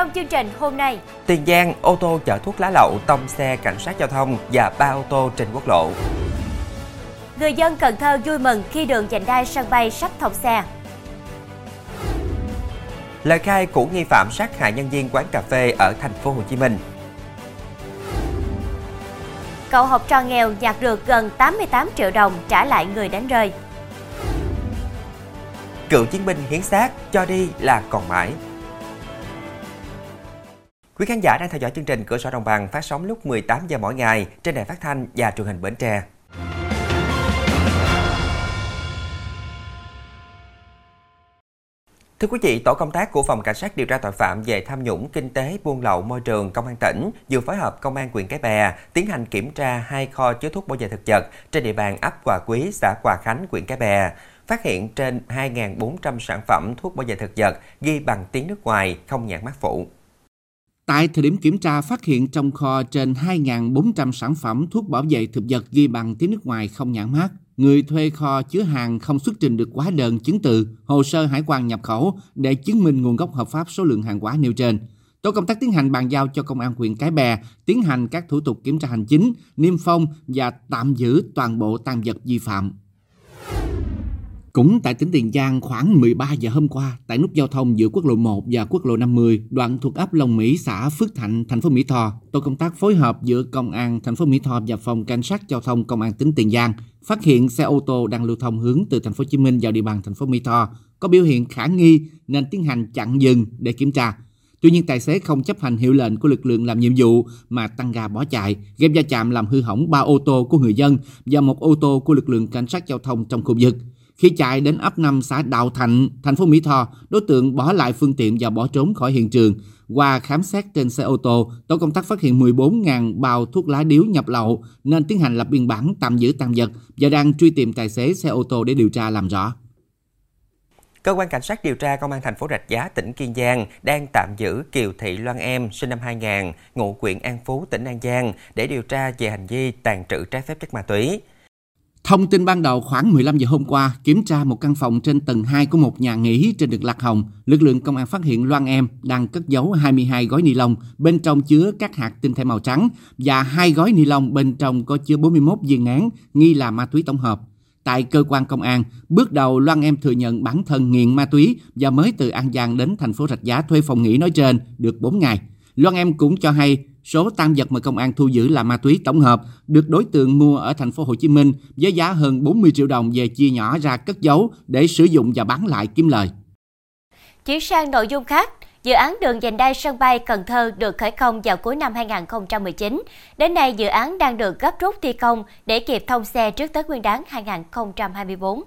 Trong chương trình hôm nay, Tiền Giang, ô tô chở thuốc lá lậu tông xe cảnh sát giao thông và ba ô tô trên quốc lộ. người dân Cần Thơ vui mừng khi đường vành đai sân bay sắp thông xe. Lời khai của nghi phạm sát hại nhân viên quán cà phê ở thành phố Hồ Chí Minh. Cậu học trò nghèo nhặt được gần 88 triệu đồng trả lại người đánh rơi. Cựu chiến binh hiến xác cho đi là còn mãi. Quý khán giả đang theo dõi chương trình Cửa sổ Đồng bằng phát sóng lúc 18 giờ mỗi ngày trên đài phát thanh và truyền hình Bến Tre. Thưa quý vị, tổ công tác của Phòng Cảnh sát điều tra tội phạm về tham nhũng kinh tế buôn lậu môi trường Công an tỉnh vừa phối hợp Công an huyện Cái Bè tiến hành kiểm tra hai kho chứa thuốc bảo vệ thực vật trên địa bàn ấp Hòa Quý, xã Hòa Khánh, huyện Cái Bè. Phát hiện trên 2.400 sản phẩm thuốc bảo vệ thực vật ghi bằng tiếng nước ngoài không nhãn mát phụ. Tại thời điểm kiểm tra phát hiện trong kho trên 2.400 sản phẩm thuốc bảo vệ thực vật ghi bằng tiếng nước ngoài không nhãn mát. Người thuê kho chứa hàng không xuất trình được hóa đơn chứng từ, hồ sơ hải quan nhập khẩu để chứng minh nguồn gốc hợp pháp số lượng hàng hóa nêu trên. Tổ công tác tiến hành bàn giao cho công an huyện Cái Bè tiến hành các thủ tục kiểm tra hành chính, niêm phong và tạm giữ toàn bộ tăng vật vi phạm. Cũng tại tỉnh Tiền Giang khoảng 13 giờ hôm qua, tại nút giao thông giữa quốc lộ 1 và quốc lộ 50, đoạn thuộc ấp Long Mỹ, xã Phước Thạnh, thành phố Mỹ Tho, tổ công tác phối hợp giữa công an thành phố Mỹ Tho và phòng cảnh sát giao thông công an tỉnh Tiền Giang phát hiện xe ô tô đang lưu thông hướng từ thành phố Hồ Chí Minh vào địa bàn thành phố Mỹ Tho có biểu hiện khả nghi nên tiến hành chặn dừng để kiểm tra. Tuy nhiên tài xế không chấp hành hiệu lệnh của lực lượng làm nhiệm vụ mà tăng ga bỏ chạy, gây va chạm làm hư hỏng ba ô tô của người dân và một ô tô của lực lượng cảnh sát giao thông trong khu vực. Khi chạy đến ấp 5 xã Đạo Thạnh, thành phố Mỹ Tho, đối tượng bỏ lại phương tiện và bỏ trốn khỏi hiện trường. Qua khám xét trên xe ô tô, tổ công tác phát hiện 14.000 bao thuốc lá điếu nhập lậu nên tiến hành lập biên bản tạm giữ tăng vật và đang truy tìm tài xế xe ô tô để điều tra làm rõ. Cơ quan cảnh sát điều tra công an thành phố Rạch Giá, tỉnh Kiên Giang đang tạm giữ Kiều Thị Loan Em, sinh năm 2000, ngụ huyện An Phú, tỉnh An Giang để điều tra về hành vi tàn trữ trái phép chất ma túy. Thông tin ban đầu khoảng 15 giờ hôm qua, kiểm tra một căn phòng trên tầng 2 của một nhà nghỉ trên đường Lạc Hồng, lực lượng công an phát hiện Loan Em đang cất giấu 22 gói ni lông, bên trong chứa các hạt tinh thể màu trắng và hai gói ni lông bên trong có chứa 41 viên nén nghi là ma túy tổng hợp. Tại cơ quan công an, bước đầu Loan Em thừa nhận bản thân nghiện ma túy và mới từ An Giang đến thành phố Rạch Giá thuê phòng nghỉ nói trên được 4 ngày. Loan Em cũng cho hay số tam vật mà công an thu giữ là ma túy tổng hợp được đối tượng mua ở thành phố Hồ Chí Minh với giá hơn 40 triệu đồng về chia nhỏ ra cất giấu để sử dụng và bán lại kiếm lời. Chuyển sang nội dung khác, dự án đường vành đai sân bay Cần Thơ được khởi công vào cuối năm 2019. Đến nay, dự án đang được gấp rút thi công để kịp thông xe trước Tết Nguyên đán 2024.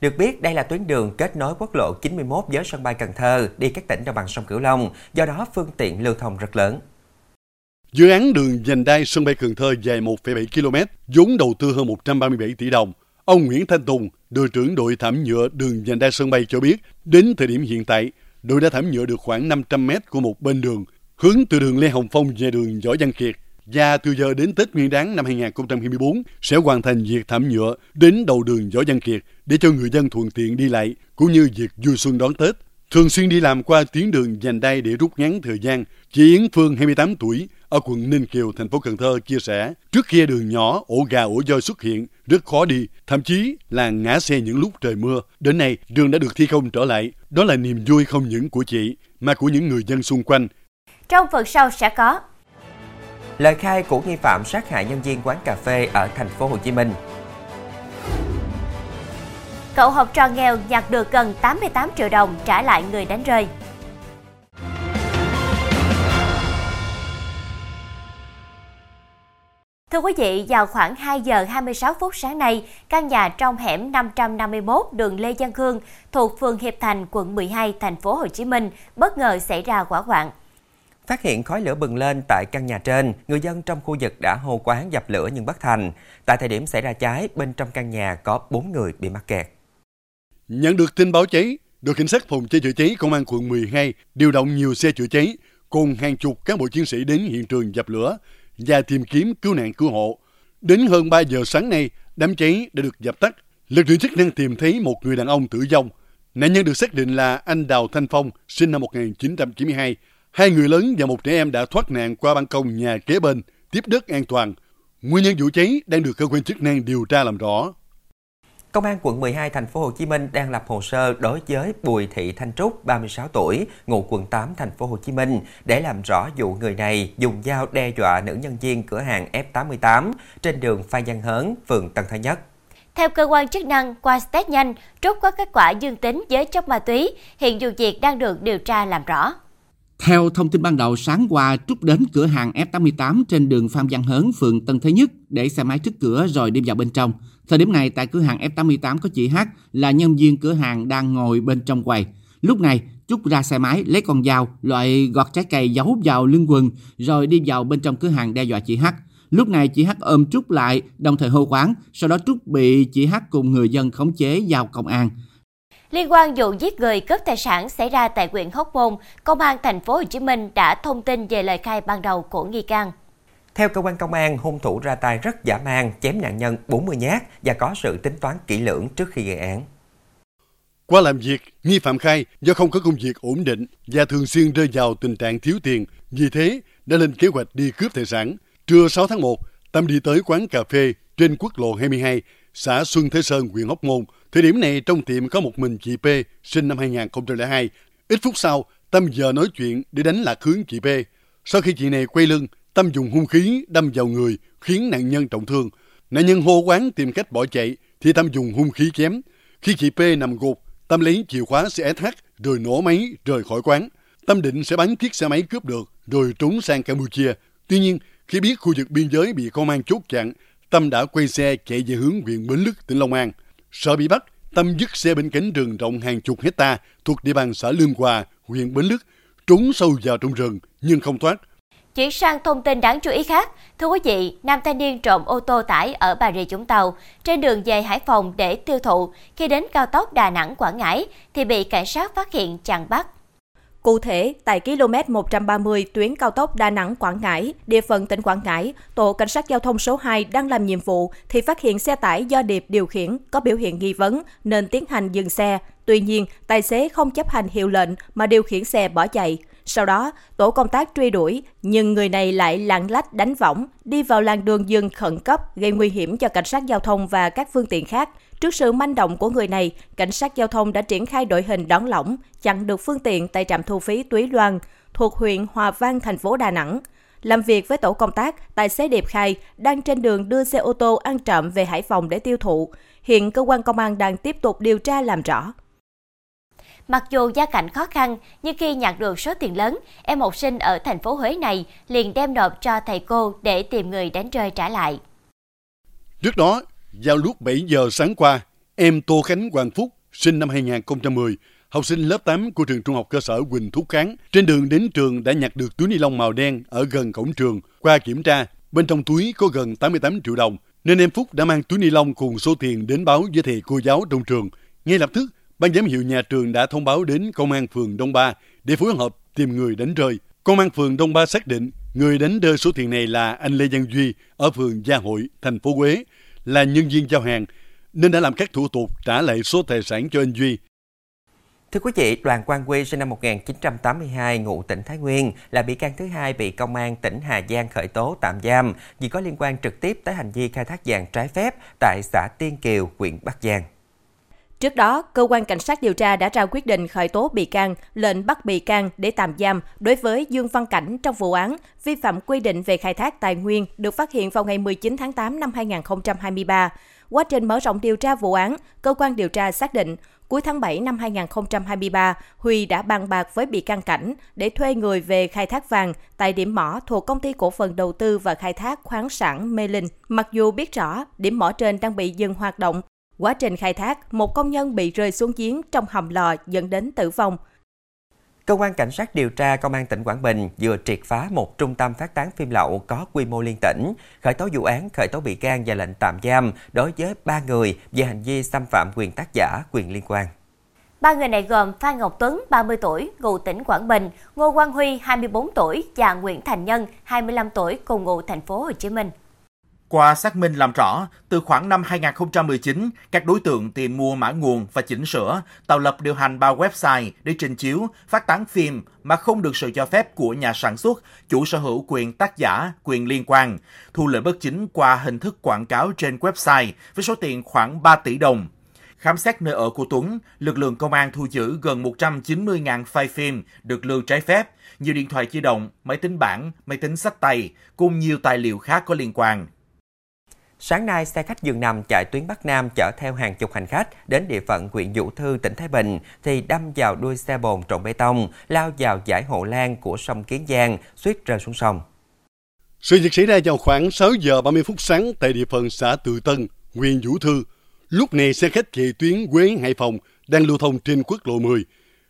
Được biết, đây là tuyến đường kết nối quốc lộ 91 với sân bay Cần Thơ đi các tỉnh đồng bằng sông Cửu Long, do đó phương tiện lưu thông rất lớn. Dự án đường vành đai sân bay Cần Thơ dài 1,7 km, vốn đầu tư hơn 137 tỷ đồng. Ông Nguyễn Thanh Tùng, đội trưởng đội thảm nhựa đường vành đai sân bay cho biết, đến thời điểm hiện tại, đội đã thảm nhựa được khoảng 500 mét của một bên đường, hướng từ đường Lê Hồng Phong về đường Võ Văn Kiệt. Và từ giờ đến Tết Nguyên đán năm 2024 sẽ hoàn thành việc thảm nhựa đến đầu đường Võ Văn Kiệt để cho người dân thuận tiện đi lại cũng như việc vui xuân đón Tết. Thường xuyên đi làm qua tuyến đường dành đai để rút ngắn thời gian, chị Yến Phương 28 tuổi ở quận Ninh Kiều, thành phố Cần Thơ chia sẻ, trước kia đường nhỏ, ổ gà ổ voi xuất hiện, rất khó đi, thậm chí là ngã xe những lúc trời mưa. Đến nay, đường đã được thi công trở lại. Đó là niềm vui không những của chị, mà của những người dân xung quanh. Trong phần sau sẽ có Lời khai của nghi phạm sát hại nhân viên quán cà phê ở thành phố Hồ Chí Minh. Cậu học trò nghèo nhặt được gần 88 triệu đồng trả lại người đánh rơi. Thưa quý vị, vào khoảng 2 giờ 26 phút sáng nay, căn nhà trong hẻm 551 đường Lê Văn Khương thuộc phường Hiệp Thành, quận 12, thành phố Hồ Chí Minh bất ngờ xảy ra hỏa hoạn. Phát hiện khói lửa bừng lên tại căn nhà trên, người dân trong khu vực đã hô quán dập lửa nhưng bất thành. Tại thời điểm xảy ra cháy, bên trong căn nhà có 4 người bị mắc kẹt. Nhận được tin báo cháy, đội cảnh sát phòng cháy chữa cháy công an quận 12 điều động nhiều xe chữa cháy cùng hàng chục cán bộ chiến sĩ đến hiện trường dập lửa và tìm kiếm cứu nạn cứu hộ. Đến hơn 3 giờ sáng nay, đám cháy đã được dập tắt. Lực lượng chức năng tìm thấy một người đàn ông tử vong. Nạn nhân được xác định là anh Đào Thanh Phong, sinh năm 1992, Hai người lớn và một trẻ em đã thoát nạn qua ban công nhà kế bên, tiếp đất an toàn. Nguyên nhân vụ cháy đang được cơ quan chức năng điều tra làm rõ. Công an quận 12 thành phố Hồ Chí Minh đang lập hồ sơ đối với Bùi Thị Thanh Trúc, 36 tuổi, ngụ quận 8 thành phố Hồ Chí Minh để làm rõ vụ người này dùng dao đe dọa nữ nhân viên cửa hàng F88 trên đường Phan Văn Hớn, phường Tân Thới Nhất. Theo cơ quan chức năng, qua test nhanh, Trúc có kết quả dương tính với chất ma túy, hiện vụ việc đang được điều tra làm rõ. Theo thông tin ban đầu, sáng qua Trúc đến cửa hàng F88 trên đường Phan Văn Hớn, phường Tân Thế Nhất để xe máy trước cửa rồi đi vào bên trong. Thời điểm này tại cửa hàng F88 có chị H là nhân viên cửa hàng đang ngồi bên trong quầy. Lúc này, Trúc ra xe máy lấy con dao loại gọt trái cây giấu vào lưng quần rồi đi vào bên trong cửa hàng đe dọa chị H. Lúc này chị H ôm Trúc lại, đồng thời hô quán, sau đó Trúc bị chị H cùng người dân khống chế giao công an. Liên quan vụ giết người cướp tài sản xảy ra tại huyện Hóc Môn, Công an thành phố Hồ Chí Minh đã thông tin về lời khai ban đầu của nghi can. Theo cơ quan công an, hung thủ ra tay rất giả man, chém nạn nhân 40 nhát và có sự tính toán kỹ lưỡng trước khi gây án. Qua làm việc, nghi phạm khai do không có công việc ổn định và thường xuyên rơi vào tình trạng thiếu tiền, vì thế đã lên kế hoạch đi cướp tài sản. Trưa 6 tháng 1, Tâm đi tới quán cà phê trên quốc lộ 22, xã Xuân Thế Sơn, huyện Hóc Môn. Thời điểm này trong tiệm có một mình chị P, sinh năm 2002. Ít phút sau, Tâm giờ nói chuyện để đánh lạc hướng chị P. Sau khi chị này quay lưng, Tâm dùng hung khí đâm vào người khiến nạn nhân trọng thương. Nạn nhân hô quán tìm cách bỏ chạy thì Tâm dùng hung khí chém. Khi chị P nằm gục, Tâm lấy chìa khóa xe SH rồi nổ máy rời khỏi quán. Tâm định sẽ bắn chiếc xe máy cướp được rồi trốn sang Campuchia. Tuy nhiên, khi biết khu vực biên giới bị công an chốt chặn, Tâm đã quay xe chạy về hướng huyện Bến Lức, tỉnh Long An. Sợ bị bắt, Tâm dứt xe bên cánh rừng rộng hàng chục hecta thuộc địa bàn xã Lương Hòa, huyện Bến Lức, trốn sâu vào trong rừng nhưng không thoát. Chuyển sang thông tin đáng chú ý khác, thưa quý vị, nam thanh niên trộm ô tô tải ở Bà Rịa Vũng Tàu trên đường về Hải Phòng để tiêu thụ, khi đến cao tốc Đà Nẵng Quảng Ngãi thì bị cảnh sát phát hiện chặn bắt. Cụ thể, tại km 130 tuyến cao tốc Đà Nẵng Quảng Ngãi, địa phận tỉnh Quảng Ngãi, tổ cảnh sát giao thông số 2 đang làm nhiệm vụ thì phát hiện xe tải do Điệp điều khiển có biểu hiện nghi vấn nên tiến hành dừng xe. Tuy nhiên, tài xế không chấp hành hiệu lệnh mà điều khiển xe bỏ chạy. Sau đó, tổ công tác truy đuổi, nhưng người này lại lạng lách đánh võng, đi vào làn đường dừng khẩn cấp, gây nguy hiểm cho cảnh sát giao thông và các phương tiện khác. Trước sự manh động của người này, cảnh sát giao thông đã triển khai đội hình đón lỏng, chặn được phương tiện tại trạm thu phí Túy Loan, thuộc huyện Hòa Vang, thành phố Đà Nẵng. Làm việc với tổ công tác, tài xế Điệp khai đang trên đường đưa xe ô tô ăn trộm về Hải Phòng để tiêu thụ. Hiện cơ quan công an đang tiếp tục điều tra làm rõ. Mặc dù gia cảnh khó khăn, nhưng khi nhặt được số tiền lớn, em học sinh ở thành phố Huế này liền đem nộp cho thầy cô để tìm người đánh rơi trả lại. Trước đó, vào lúc 7 giờ sáng qua, em Tô Khánh Hoàng Phúc, sinh năm 2010, học sinh lớp 8 của trường trung học cơ sở Quỳnh Thúc Kháng, trên đường đến trường đã nhặt được túi ni lông màu đen ở gần cổng trường. Qua kiểm tra, bên trong túi có gần 88 triệu đồng, nên em Phúc đã mang túi ni lông cùng số tiền đến báo với thầy cô giáo trong trường. Ngay lập tức, ban giám hiệu nhà trường đã thông báo đến công an phường Đông Ba để phối hợp tìm người đánh rơi. Công an phường Đông Ba xác định người đánh rơi số tiền này là anh Lê Văn Duy ở phường Gia Hội, thành phố Huế, là nhân viên giao hàng nên đã làm các thủ tục trả lại số tài sản cho anh Duy. Thưa quý vị, Đoàn Quang Quy sinh năm 1982, ngụ tỉnh Thái Nguyên, là bị can thứ hai bị công an tỉnh Hà Giang khởi tố tạm giam vì có liên quan trực tiếp tới hành vi khai thác vàng trái phép tại xã Tiên Kiều, huyện Bắc Giang. Trước đó, cơ quan cảnh sát điều tra đã ra quyết định khởi tố bị can, lệnh bắt bị can để tạm giam đối với Dương Văn Cảnh trong vụ án vi phạm quy định về khai thác tài nguyên được phát hiện vào ngày 19 tháng 8 năm 2023. Quá trình mở rộng điều tra vụ án, cơ quan điều tra xác định cuối tháng 7 năm 2023, Huy đã bàn bạc với bị can Cảnh để thuê người về khai thác vàng tại điểm mỏ thuộc công ty cổ phần đầu tư và khai thác khoáng sản Mê Linh. Mặc dù biết rõ điểm mỏ trên đang bị dừng hoạt động Quá trình khai thác, một công nhân bị rơi xuống giếng trong hầm lò dẫn đến tử vong. Cơ quan Cảnh sát điều tra Công an tỉnh Quảng Bình vừa triệt phá một trung tâm phát tán phim lậu có quy mô liên tỉnh, khởi tố vụ án, khởi tố bị can và lệnh tạm giam đối với ba người về hành vi xâm phạm quyền tác giả, quyền liên quan. Ba người này gồm Phan Ngọc Tuấn, 30 tuổi, ngụ tỉnh Quảng Bình, Ngô Quang Huy, 24 tuổi và Nguyễn Thành Nhân, 25 tuổi, cùng ngụ thành phố Hồ Chí Minh. Qua xác minh làm rõ, từ khoảng năm 2019, các đối tượng tìm mua mã nguồn và chỉnh sửa, tạo lập điều hành ba website để trình chiếu, phát tán phim mà không được sự cho phép của nhà sản xuất, chủ sở hữu quyền tác giả, quyền liên quan, thu lợi bất chính qua hình thức quảng cáo trên website với số tiền khoảng 3 tỷ đồng. Khám xét nơi ở của Tuấn, lực lượng công an thu giữ gần 190.000 file phim được lưu trái phép, nhiều điện thoại di động, máy tính bảng, máy tính sách tay, cùng nhiều tài liệu khác có liên quan. Sáng nay, xe khách dừng nằm chạy tuyến Bắc Nam chở theo hàng chục hành khách đến địa phận huyện Vũ Thư, tỉnh Thái Bình thì đâm vào đuôi xe bồn trộn bê tông, lao vào giải hộ lan của sông Kiến Giang, suýt rơi xuống sông. Sự việc xảy ra vào khoảng 6 giờ 30 phút sáng tại địa phận xã Tự Tân, huyện Vũ Thư. Lúc này xe khách chạy tuyến Quế Hải Phòng đang lưu thông trên quốc lộ 10.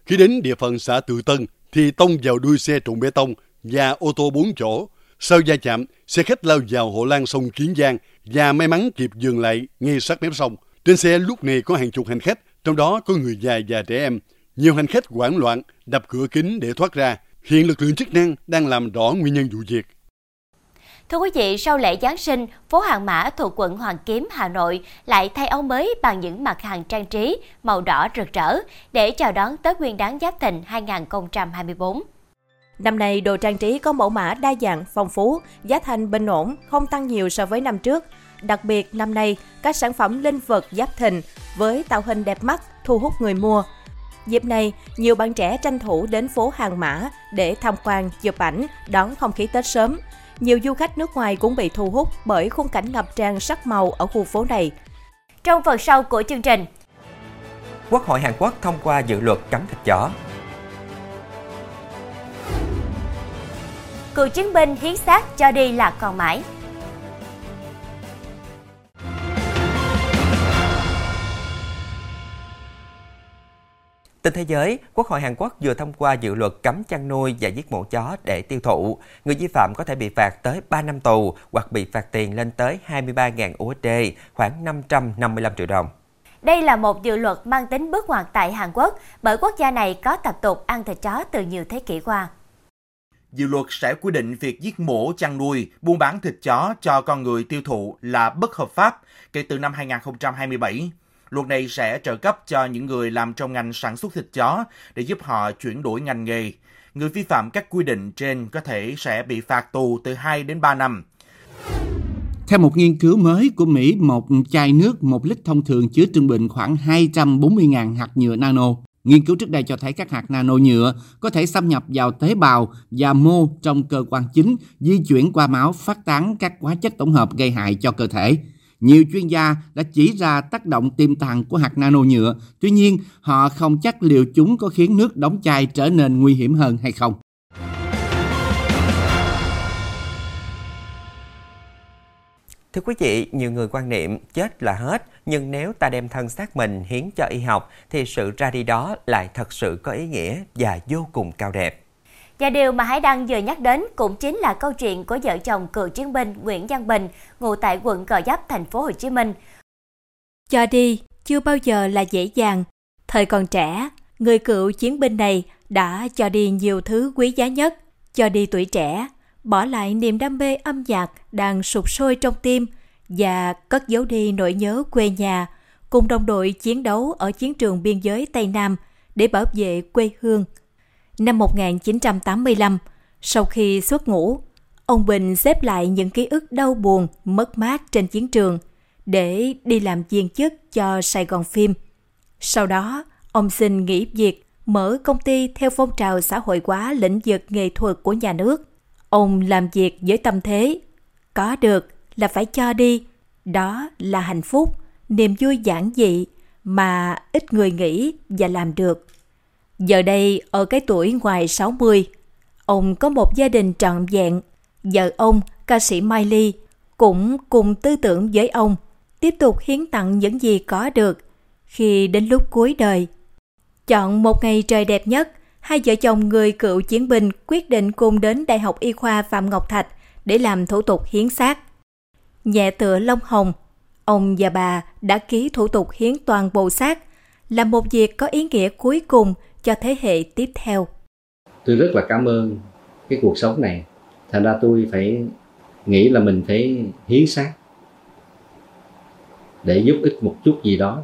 Khi đến địa phận xã Tự Tân thì tông vào đuôi xe trộn bê tông và ô tô 4 chỗ. Sau va chạm, xe khách lao vào hộ lan sông Kiến Giang và may mắn kịp dừng lại ngay sát mép sông. Trên xe lúc này có hàng chục hành khách, trong đó có người già và trẻ em. Nhiều hành khách hoảng loạn, đập cửa kính để thoát ra. Hiện lực lượng chức năng đang làm rõ nguyên nhân vụ việc. Thưa quý vị, sau lễ Giáng sinh, phố Hàng Mã thuộc quận Hoàng Kiếm, Hà Nội lại thay áo mới bằng những mặt hàng trang trí màu đỏ rực rỡ để chào đón Tết Nguyên đán Giáp Thìn 2024. Năm nay, đồ trang trí có mẫu mã đa dạng, phong phú, giá thành bình ổn, không tăng nhiều so với năm trước. Đặc biệt, năm nay, các sản phẩm linh vật giáp thìn với tạo hình đẹp mắt, thu hút người mua. Dịp này, nhiều bạn trẻ tranh thủ đến phố Hàng Mã để tham quan, chụp ảnh, đón không khí Tết sớm. Nhiều du khách nước ngoài cũng bị thu hút bởi khung cảnh ngập tràn sắc màu ở khu phố này. Trong phần sau của chương trình, Quốc hội Hàn Quốc thông qua dự luật cấm thịt chó. Cựu chiến binh hiến xác cho đi là còn mãi. Tin thế giới, Quốc hội Hàn Quốc vừa thông qua dự luật cấm chăn nuôi và giết mổ chó để tiêu thụ. Người vi phạm có thể bị phạt tới 3 năm tù hoặc bị phạt tiền lên tới 23.000 USD, khoảng 555 triệu đồng. Đây là một dự luật mang tính bước ngoặt tại Hàn Quốc bởi quốc gia này có tập tục ăn thịt chó từ nhiều thế kỷ qua. Dự luật sẽ quy định việc giết mổ, chăn nuôi, buôn bán thịt chó cho con người tiêu thụ là bất hợp pháp kể từ năm 2027. Luật này sẽ trợ cấp cho những người làm trong ngành sản xuất thịt chó để giúp họ chuyển đổi ngành nghề. Người vi phạm các quy định trên có thể sẽ bị phạt tù từ 2 đến 3 năm. Theo một nghiên cứu mới của Mỹ, một chai nước 1 lít thông thường chứa trung bình khoảng 240.000 hạt nhựa nano. Nghiên cứu trước đây cho thấy các hạt nano nhựa có thể xâm nhập vào tế bào và mô trong cơ quan chính, di chuyển qua máu, phát tán các hóa chất tổng hợp gây hại cho cơ thể. Nhiều chuyên gia đã chỉ ra tác động tiềm tàng của hạt nano nhựa, tuy nhiên họ không chắc liệu chúng có khiến nước đóng chai trở nên nguy hiểm hơn hay không. Thưa quý vị, nhiều người quan niệm chết là hết, nhưng nếu ta đem thân xác mình hiến cho y học thì sự ra đi đó lại thật sự có ý nghĩa và vô cùng cao đẹp. Và điều mà Hải Đăng vừa nhắc đến cũng chính là câu chuyện của vợ chồng cựu chiến binh Nguyễn Văn Bình, ngụ tại quận Gò Vấp, thành phố Hồ Chí Minh. Cho đi chưa bao giờ là dễ dàng. Thời còn trẻ, người cựu chiến binh này đã cho đi nhiều thứ quý giá nhất, cho đi tuổi trẻ, bỏ lại niềm đam mê âm nhạc đang sụp sôi trong tim và cất giấu đi nỗi nhớ quê nhà, cùng đồng đội chiến đấu ở chiến trường biên giới Tây Nam để bảo vệ quê hương. Năm 1985, sau khi xuất ngũ, ông Bình xếp lại những ký ức đau buồn, mất mát trên chiến trường để đi làm viên chức cho Sài Gòn Phim. Sau đó, ông xin nghỉ việc, mở công ty theo phong trào xã hội hóa lĩnh vực nghệ thuật của nhà nước. Ông làm việc với tâm thế, có được là phải cho đi, đó là hạnh phúc, niềm vui giản dị mà ít người nghĩ và làm được. Giờ đây, ở cái tuổi ngoài 60, ông có một gia đình trọn vẹn. Vợ ông, ca sĩ Mai Ly, cũng cùng tư tưởng với ông, tiếp tục hiến tặng những gì có được khi đến lúc cuối đời. Chọn một ngày trời đẹp nhất, hai vợ chồng người cựu chiến binh quyết định cùng đến Đại học Y khoa Phạm Ngọc Thạch để làm thủ tục hiến xác. Nhẹ tựa lông hồng, ông và bà đã ký thủ tục hiến toàn bộ xác, là một việc có ý nghĩa cuối cùng cho thế hệ tiếp theo. Tôi rất là cảm ơn cái cuộc sống này. Thành ra tôi phải nghĩ là mình phải hiến xác để giúp ích một chút gì đó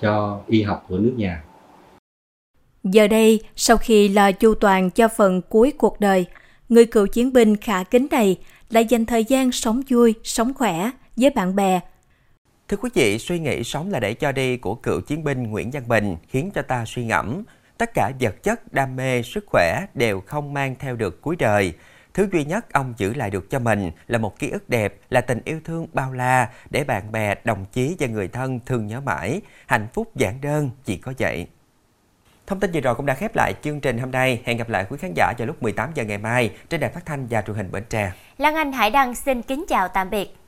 cho y học của nước nhà. Giờ đây, sau khi lo chu toàn cho phần cuối cuộc đời, người cựu chiến binh khả kính này lại dành thời gian sống vui, sống khỏe với bạn bè. Thưa quý vị, suy nghĩ sống là để cho đi của cựu chiến binh Nguyễn Văn Bình khiến cho ta suy ngẫm. Tất cả vật chất, đam mê, sức khỏe đều không mang theo được cuối đời. Thứ duy nhất ông giữ lại được cho mình là một ký ức đẹp, là tình yêu thương bao la để bạn bè, đồng chí và người thân thương nhớ mãi. Hạnh phúc giản đơn chỉ có vậy. Thông tin vừa rồi cũng đã khép lại chương trình hôm nay. Hẹn gặp lại quý khán giả vào lúc 18 giờ ngày mai trên đài phát thanh và truyền hình Bến Tre. Lan Anh Hải Đăng xin kính chào tạm biệt.